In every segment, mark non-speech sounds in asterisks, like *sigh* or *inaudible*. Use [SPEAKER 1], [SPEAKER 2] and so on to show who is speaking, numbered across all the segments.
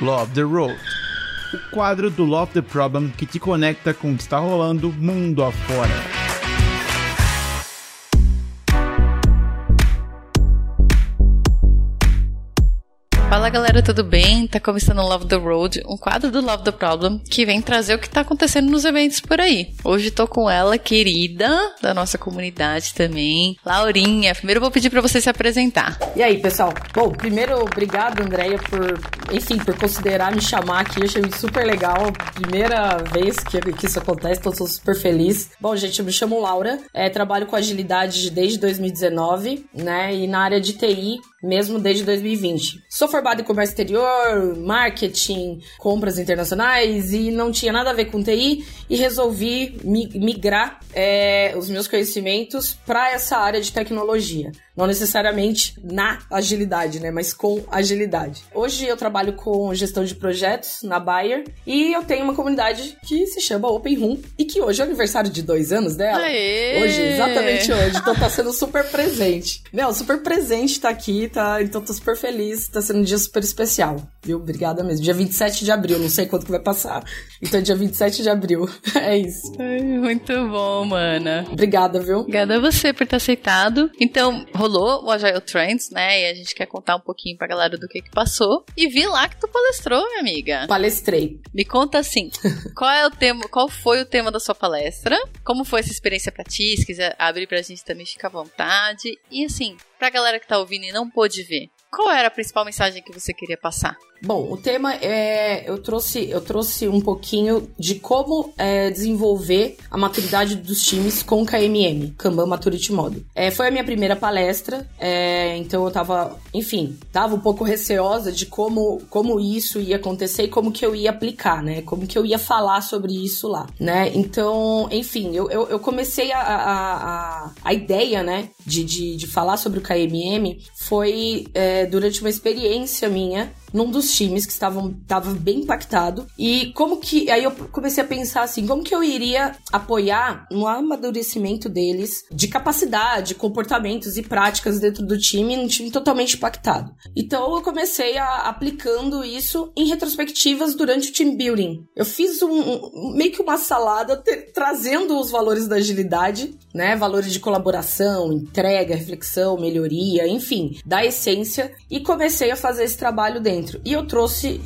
[SPEAKER 1] Love the Road. O quadro do Love the Problem que te conecta com o que está rolando mundo afora.
[SPEAKER 2] Fala galera, tudo bem? Tá começando o Love the Road, um quadro do Love the Problem que vem trazer o que tá acontecendo nos eventos por aí. Hoje tô com ela, querida, da nossa comunidade também, Laurinha. Primeiro vou pedir para você se apresentar.
[SPEAKER 3] E aí, pessoal? Bom, primeiro, obrigado, Andréia, por, enfim, por considerar me chamar aqui. Eu achei super legal. Primeira vez que, que isso acontece, tô, tô super feliz. Bom, gente, eu me chamo Laura, é, trabalho com agilidade desde 2019, né? E na área de TI mesmo desde 2020. Sou formada em comércio exterior, marketing, compras internacionais e não tinha nada a ver com TI e resolvi migrar é, os meus conhecimentos para essa área de tecnologia. Não necessariamente na agilidade, né? Mas com agilidade. Hoje eu trabalho com gestão de projetos na Bayer e eu tenho uma comunidade que se chama Open Room e que hoje é o aniversário de dois anos dela.
[SPEAKER 2] Aê!
[SPEAKER 3] Hoje, exatamente hoje. Então tá sendo super presente. Meu, super presente tá aqui, tá? Então tô super feliz. Tá sendo um dia super especial, viu? Obrigada mesmo. Dia 27 de abril, não sei quanto que vai passar. Então dia 27 de abril. *laughs* É isso.
[SPEAKER 2] Ai, muito bom, mana.
[SPEAKER 3] Obrigada, viu?
[SPEAKER 2] Obrigada a você por ter aceitado. Então, rolou o Agile Trends, né? E a gente quer contar um pouquinho pra galera do que que passou. E vi lá que tu palestrou, minha amiga.
[SPEAKER 3] Palestrei.
[SPEAKER 2] Me conta assim, *laughs* qual é o tema, qual foi o tema da sua palestra? Como foi essa experiência pra ti? Se quiser abrir pra gente também, fica à vontade. E assim, pra galera que tá ouvindo e não pôde ver, qual era a principal mensagem que você queria passar?
[SPEAKER 3] Bom, o tema é. Eu trouxe, eu trouxe um pouquinho de como é, desenvolver a maturidade dos times com KMM, Kanban Maturity Model. É, foi a minha primeira palestra, é, então eu tava, enfim, tava um pouco receosa de como, como isso ia acontecer e como que eu ia aplicar, né? Como que eu ia falar sobre isso lá, né? Então, enfim, eu, eu, eu comecei a, a, a, a, ideia, né, de, de, de falar sobre o KMM foi é, durante uma experiência minha num dos times que estavam tava bem impactado. E como que. Aí eu comecei a pensar assim: como que eu iria apoiar no amadurecimento deles de capacidade, comportamentos e práticas dentro do time, num time totalmente impactado. Então eu comecei a aplicando isso em retrospectivas durante o team building. Eu fiz um, um meio que uma salada te, trazendo os valores da agilidade, né? Valores de colaboração, entrega, reflexão, melhoria, enfim, da essência, e comecei a fazer esse trabalho dentro dentro. E eu trouxe,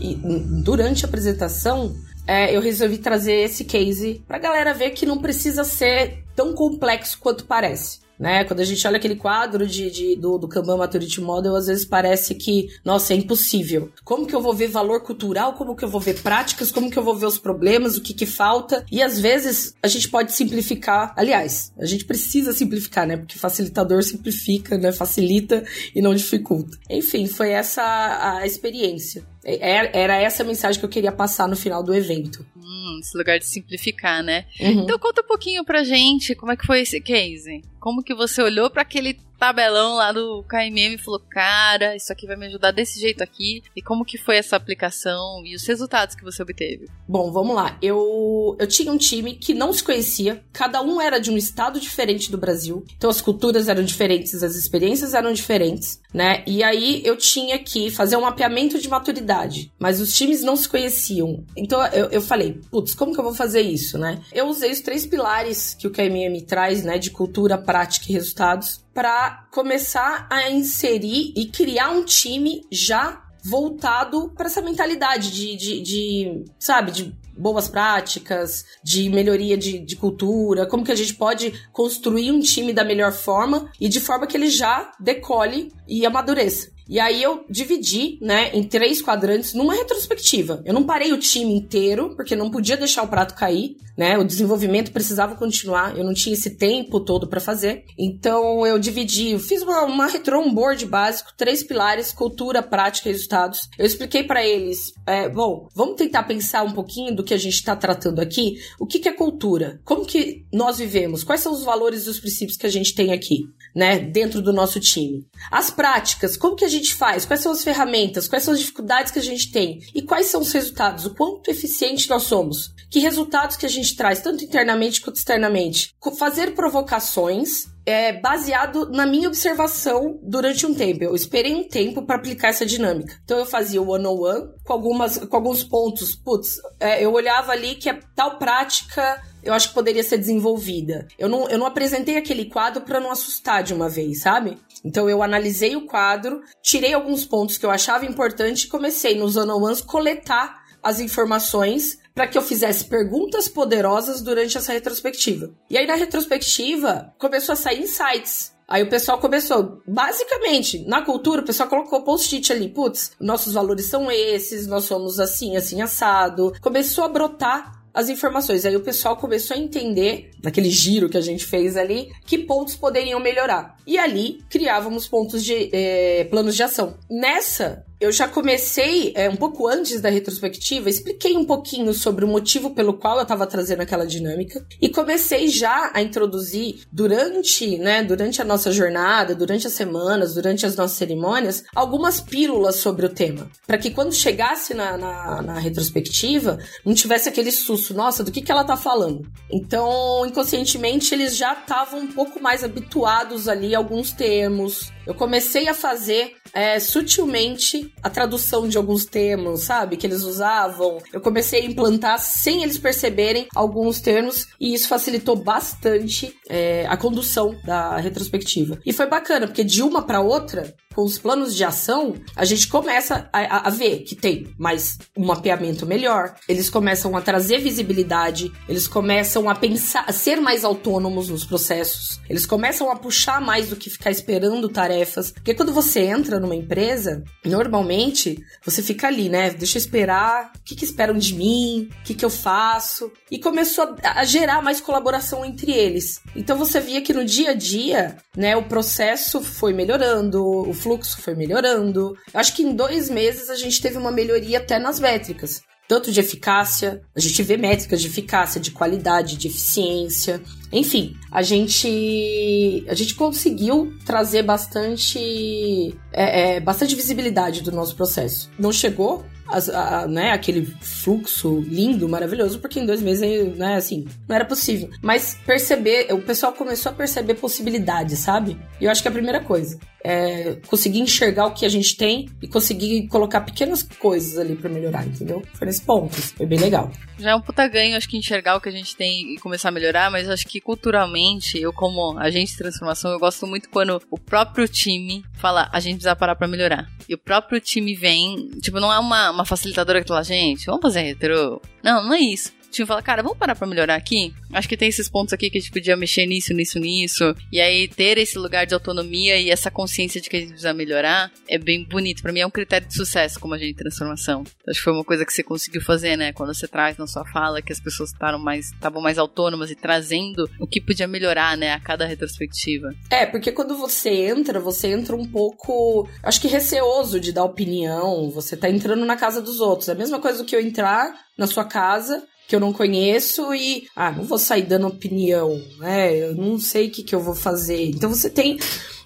[SPEAKER 3] durante a apresentação, é, eu resolvi trazer esse case pra galera ver que não precisa ser tão complexo quanto parece né? Quando a gente olha aquele quadro de, de, do, do Kanban Maturity Model, às vezes parece que, nossa, é impossível. Como que eu vou ver valor cultural? Como que eu vou ver práticas? Como que eu vou ver os problemas? O que que falta? E às vezes a gente pode simplificar. Aliás, a gente precisa simplificar, né? Porque facilitador simplifica, né? Facilita e não dificulta. Enfim, foi essa a experiência. É, era essa a mensagem que eu queria passar no final do evento.
[SPEAKER 2] Hum, esse lugar de simplificar, né? Uhum. Então conta um pouquinho pra gente como é que foi esse case. Como que você olhou para aquele tabelão lá do KMM e falou, cara, isso aqui vai me ajudar desse jeito aqui. E como que foi essa aplicação e os resultados que você obteve?
[SPEAKER 3] Bom, vamos lá. Eu, eu tinha um time que não se conhecia, cada um era de um estado diferente do Brasil, então as culturas eram diferentes, as experiências eram diferentes, né? E aí eu tinha que fazer um mapeamento de maturidade, mas os times não se conheciam. Então eu, eu falei, putz, como que eu vou fazer isso, né? Eu usei os três pilares que o KMM traz, né, de cultura, prática e resultados, para começar a inserir e criar um time já voltado para essa mentalidade de, de, de, sabe, de boas práticas, de melhoria de, de cultura, como que a gente pode construir um time da melhor forma e de forma que ele já decole e amadureça. E aí eu dividi, né, em três quadrantes numa retrospectiva. Eu não parei o time inteiro, porque não podia deixar o prato cair, né? O desenvolvimento precisava continuar, eu não tinha esse tempo todo para fazer. Então eu dividi, eu fiz uma, uma retro um board básico, três pilares, cultura, prática e resultados. Eu expliquei para eles, é, bom, vamos tentar pensar um pouquinho do que a gente está tratando aqui. O que, que é cultura? Como que nós vivemos? Quais são os valores e os princípios que a gente tem aqui, né, dentro do nosso time? As práticas, como que a gente gente faz? Quais são as ferramentas? Quais são as dificuldades que a gente tem? E quais são os resultados? O quanto eficiente nós somos? Que resultados que a gente traz, tanto internamente quanto externamente? Fazer provocações é, baseado na minha observação durante um tempo. Eu esperei um tempo para aplicar essa dinâmica. Então eu fazia o one on one com algumas com alguns pontos. Putz, é, eu olhava ali que a tal prática eu acho que poderia ser desenvolvida. Eu não, eu não apresentei aquele quadro para não assustar de uma vez, sabe? Então eu analisei o quadro, tirei alguns pontos que eu achava importante e comecei nos one-on-ones coletar as informações para que eu fizesse perguntas poderosas durante essa retrospectiva. E aí na retrospectiva começou a sair insights. Aí o pessoal começou, basicamente, na cultura, o pessoal colocou post-it ali, putz, nossos valores são esses, nós somos assim, assim, assado. Começou a brotar as informações. Aí o pessoal começou a entender, naquele giro que a gente fez ali, que pontos poderiam melhorar. E ali criávamos pontos de é, planos de ação. Nessa eu já comecei, é, um pouco antes da retrospectiva, expliquei um pouquinho sobre o motivo pelo qual eu estava trazendo aquela dinâmica e comecei já a introduzir durante, né, durante a nossa jornada, durante as semanas, durante as nossas cerimônias, algumas pílulas sobre o tema, para que quando chegasse na, na, na, retrospectiva não tivesse aquele susto, nossa, do que, que ela tá falando. Então, inconscientemente, eles já estavam um pouco mais habituados ali a alguns termos. Eu comecei a fazer é, sutilmente a tradução de alguns termos, sabe? Que eles usavam. Eu comecei a implantar sem eles perceberem alguns termos e isso facilitou bastante é, a condução da retrospectiva. E foi bacana, porque de uma para outra, com os planos de ação, a gente começa a, a, ver que tem mais um mapeamento melhor, eles começam a trazer visibilidade, eles começam a pensar, a ser mais autônomos nos processos, eles começam a puxar mais do que ficar esperando tarefas. Porque quando você entra numa empresa, normalmente você fica ali, né? Deixa eu esperar, o que, que esperam de mim, o que, que eu faço. E começou a, a gerar mais colaboração entre eles. Então você via que no dia a dia, né, o processo foi melhorando, o fluxo foi melhorando. Eu acho que em dois meses a gente teve uma melhoria até nas métricas. Tanto de eficácia, a gente vê métricas de eficácia, de qualidade, de eficiência. Enfim, a gente a gente conseguiu trazer bastante é, é, bastante visibilidade do nosso processo. Não chegou a, né, aquele fluxo lindo, maravilhoso, porque em dois meses, né, assim, não era possível. Mas perceber, o pessoal começou a perceber possibilidades, sabe? E eu acho que é a primeira coisa é conseguir enxergar o que a gente tem e conseguir colocar pequenas coisas ali para melhorar, entendeu? Foi nesse ponto, foi bem legal.
[SPEAKER 2] Já é um puta ganho, acho que enxergar o que a gente tem e começar a melhorar, mas acho que culturalmente, eu como agente de transformação, eu gosto muito quando o próprio time fala, a gente precisa parar pra melhorar. E o próprio time vem, tipo, não é uma, uma facilitadora que fala, gente, vamos fazer retro. Não, não é isso time fala, cara, vamos parar pra melhorar aqui? Acho que tem esses pontos aqui que a gente podia mexer nisso, nisso, nisso. E aí ter esse lugar de autonomia e essa consciência de que a gente precisa melhorar é bem bonito. Para mim é um critério de sucesso como agente de transformação. Acho que foi uma coisa que você conseguiu fazer, né? Quando você traz na sua fala que as pessoas estavam mais, estavam mais autônomas e trazendo o que podia melhorar, né, a cada retrospectiva.
[SPEAKER 3] É, porque quando você entra, você entra um pouco, acho que receoso de dar opinião, você tá entrando na casa dos outros. É a mesma coisa do que eu entrar na sua casa que eu não conheço e, ah, não vou sair dando opinião, né? Eu não sei o que, que eu vou fazer. Então você tem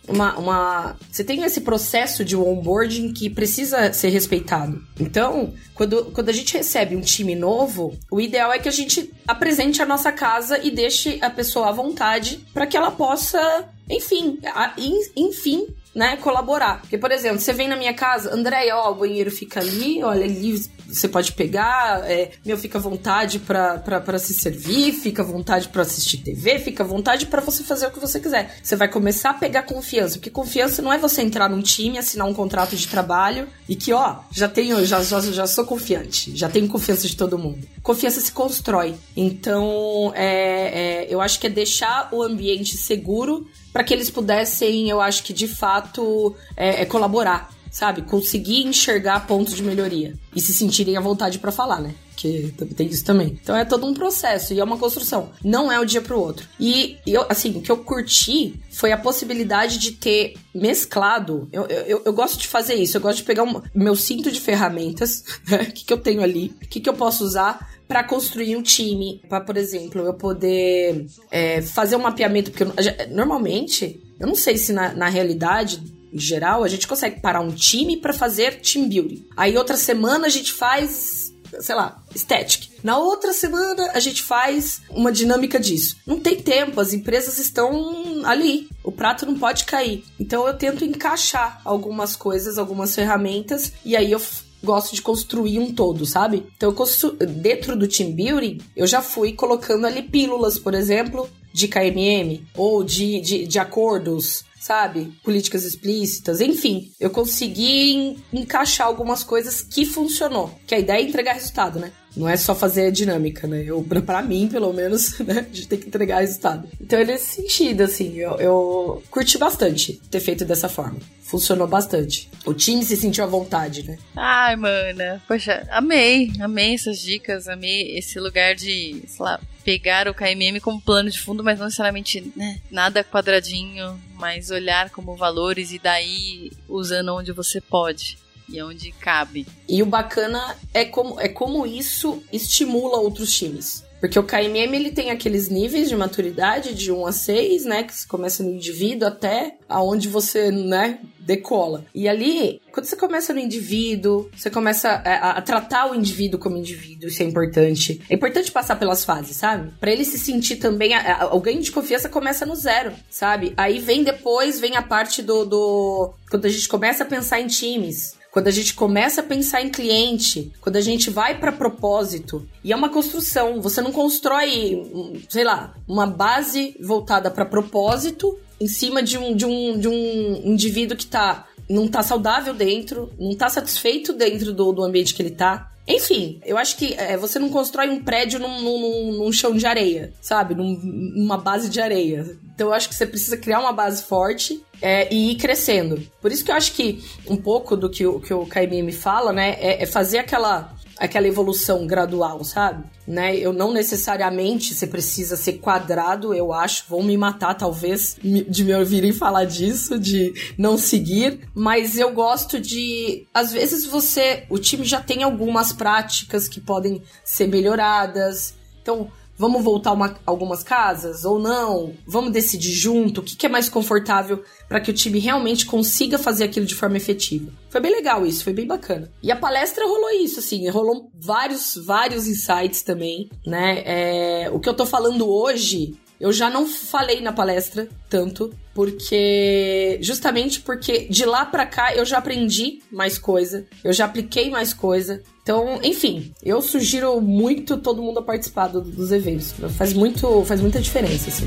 [SPEAKER 3] uma, uma. Você tem esse processo de onboarding que precisa ser respeitado. Então, quando, quando a gente recebe um time novo, o ideal é que a gente apresente a nossa casa e deixe a pessoa à vontade para que ela possa, enfim, a, enfim, né, colaborar. Porque, por exemplo, você vem na minha casa, André, ó, o banheiro fica ali, olha, ali você pode pegar, é, meu, fica à vontade para se servir, fica à vontade para assistir TV, fica à vontade para você fazer o que você quiser. Você vai começar a pegar confiança, porque confiança não é você entrar num time, assinar um contrato de trabalho e que, ó, já tenho, já, já, já sou confiante, já tenho confiança de todo mundo. Confiança se constrói. Então, é, é eu acho que é deixar o ambiente seguro para que eles pudessem, eu acho que de fato, é, é colaborar, sabe? Conseguir enxergar pontos de melhoria e se sentirem à vontade para falar, né? Que tem isso também. Então é todo um processo e é uma construção. Não é o dia pro outro. E eu, assim, o que eu curti foi a possibilidade de ter mesclado. Eu, eu, eu gosto de fazer isso. Eu gosto de pegar um, meu cinto de ferramentas, né? *laughs* O que, que eu tenho ali, o que, que eu posso usar para construir um time, para por exemplo eu poder é, fazer um mapeamento, porque eu, normalmente eu não sei se na, na realidade em geral a gente consegue parar um time para fazer team building. Aí outra semana a gente faz sei lá, static. Na outra semana a gente faz uma dinâmica disso. Não tem tempo, as empresas estão ali. O prato não pode cair. Então eu tento encaixar algumas coisas, algumas ferramentas, e aí eu gosto de construir um todo, sabe? Então, constru... dentro do team building, eu já fui colocando ali pílulas, por exemplo, de KMM ou de, de, de acordos sabe? Políticas explícitas, enfim. Eu consegui encaixar algumas coisas que funcionou. Que a ideia é entregar resultado, né? Não é só fazer a dinâmica, né? Eu, pra mim, pelo menos, *laughs* né? A gente tem que entregar resultado. Então, é nesse sentido, assim, eu, eu curti bastante ter feito dessa forma. Funcionou bastante. O time se sentiu à vontade, né?
[SPEAKER 2] Ai, mana. Poxa, amei. Amei essas dicas. Amei esse lugar de, sei lá, pegar o KMM como plano de fundo, mas não necessariamente, né? Nada quadradinho, mas olhar como valores e daí usando onde você pode e onde cabe.
[SPEAKER 3] E o bacana é como, é como isso estimula outros times. Porque o KMM ele tem aqueles níveis de maturidade de 1 a 6, né? Que começa no indivíduo até aonde você, né, decola. E ali, quando você começa no indivíduo, você começa a, a, tratar o indivíduo como indivíduo, isso é importante. É importante passar pelas fases, sabe? Para ele se sentir também. A, a, o ganho de confiança começa no zero, sabe? Aí vem depois, vem a parte do. do quando a gente começa a pensar em times quando a gente começa a pensar em cliente, quando a gente vai para propósito, e é uma construção, você não constrói, sei lá, uma base voltada para propósito em cima de um, de um, de um indivíduo que tá, não tá saudável dentro, não tá satisfeito dentro do, do ambiente que ele tá. Enfim, eu acho que é, você não constrói um prédio num, num, num chão de areia, sabe? Num, numa base de areia. Então eu acho que você precisa criar uma base forte é, e ir crescendo. Por isso que eu acho que um pouco do que o, que o fala, né, é, é fazer aquela aquela evolução gradual, sabe? Né? Eu não necessariamente você precisa ser quadrado, eu acho. Vão me matar, talvez, de me ouvirem falar disso, de não seguir. Mas eu gosto de. Às vezes você. O time já tem algumas práticas que podem ser melhoradas. Então, Vamos voltar uma, algumas casas ou não? Vamos decidir junto? O que, que é mais confortável para que o time realmente consiga fazer aquilo de forma efetiva? Foi bem legal isso, foi bem bacana. E a palestra rolou isso, assim, rolou vários, vários insights também, né? É, o que eu tô falando hoje eu já não falei na palestra tanto, porque justamente porque de lá para cá eu já aprendi mais coisa, eu já apliquei mais coisa. Então, enfim, eu sugiro muito todo mundo a participar do, dos eventos. Faz muito, faz muita diferença, assim.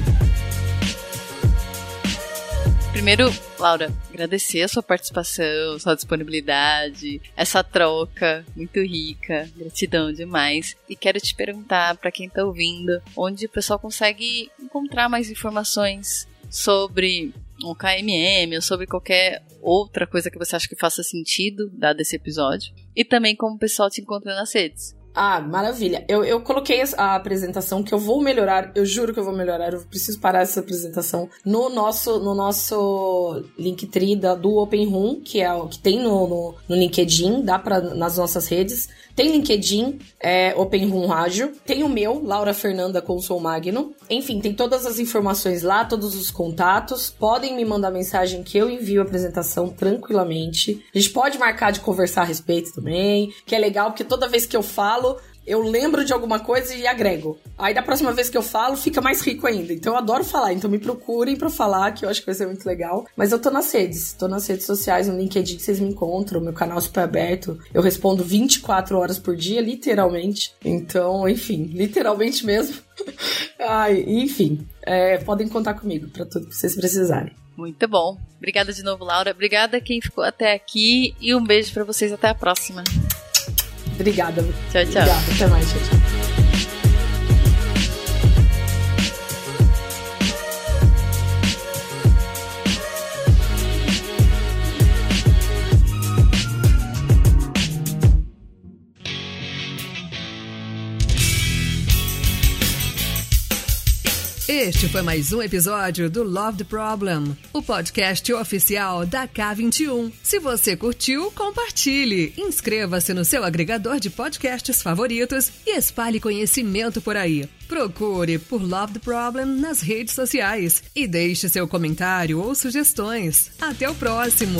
[SPEAKER 2] Primeiro, Laura, agradecer a sua participação, sua disponibilidade, essa troca muito rica, gratidão demais. E quero te perguntar para quem está ouvindo, onde o pessoal consegue encontrar mais informações sobre o KMM ou sobre qualquer outra coisa que você acha que faça sentido, dado esse episódio. E também como o pessoal te encontra nas redes.
[SPEAKER 3] Ah, maravilha. Eu, eu coloquei a apresentação que eu vou melhorar, eu juro que eu vou melhorar, eu preciso parar essa apresentação no nosso no nosso Linktree do Open Room, que é o que tem no, no, no LinkedIn, dá para nas nossas redes. Tem LinkedIn, é, Open Room Rádio. Tem o meu, Laura Fernanda Consul Magno. Enfim, tem todas as informações lá, todos os contatos. Podem me mandar mensagem que eu envio a apresentação tranquilamente. A gente pode marcar de conversar a respeito também, que é legal, porque toda vez que eu falo, eu lembro de alguma coisa e agrego. Aí da próxima vez que eu falo, fica mais rico ainda. Então eu adoro falar, então me procurem para falar, que eu acho que vai ser muito legal. Mas eu tô nas redes, tô nas redes sociais, no LinkedIn que vocês me encontram, meu canal super aberto. Eu respondo 24 horas por dia, literalmente. Então, enfim, literalmente mesmo. *laughs* Ai, enfim, é, podem contar comigo para tudo que vocês precisarem.
[SPEAKER 2] Muito bom. Obrigada de novo, Laura. Obrigada quem ficou até aqui e um beijo para vocês até a próxima.
[SPEAKER 3] Obrigada.
[SPEAKER 2] Tchau, tchau. Obrigada.
[SPEAKER 3] Até mais. Tchau, tchau.
[SPEAKER 4] Este foi mais um episódio do Love the Problem, o podcast oficial da K21. Se você curtiu, compartilhe, inscreva-se no seu agregador de podcasts favoritos e espalhe conhecimento por aí. Procure por Love the Problem nas redes sociais e deixe seu comentário ou sugestões. Até o próximo!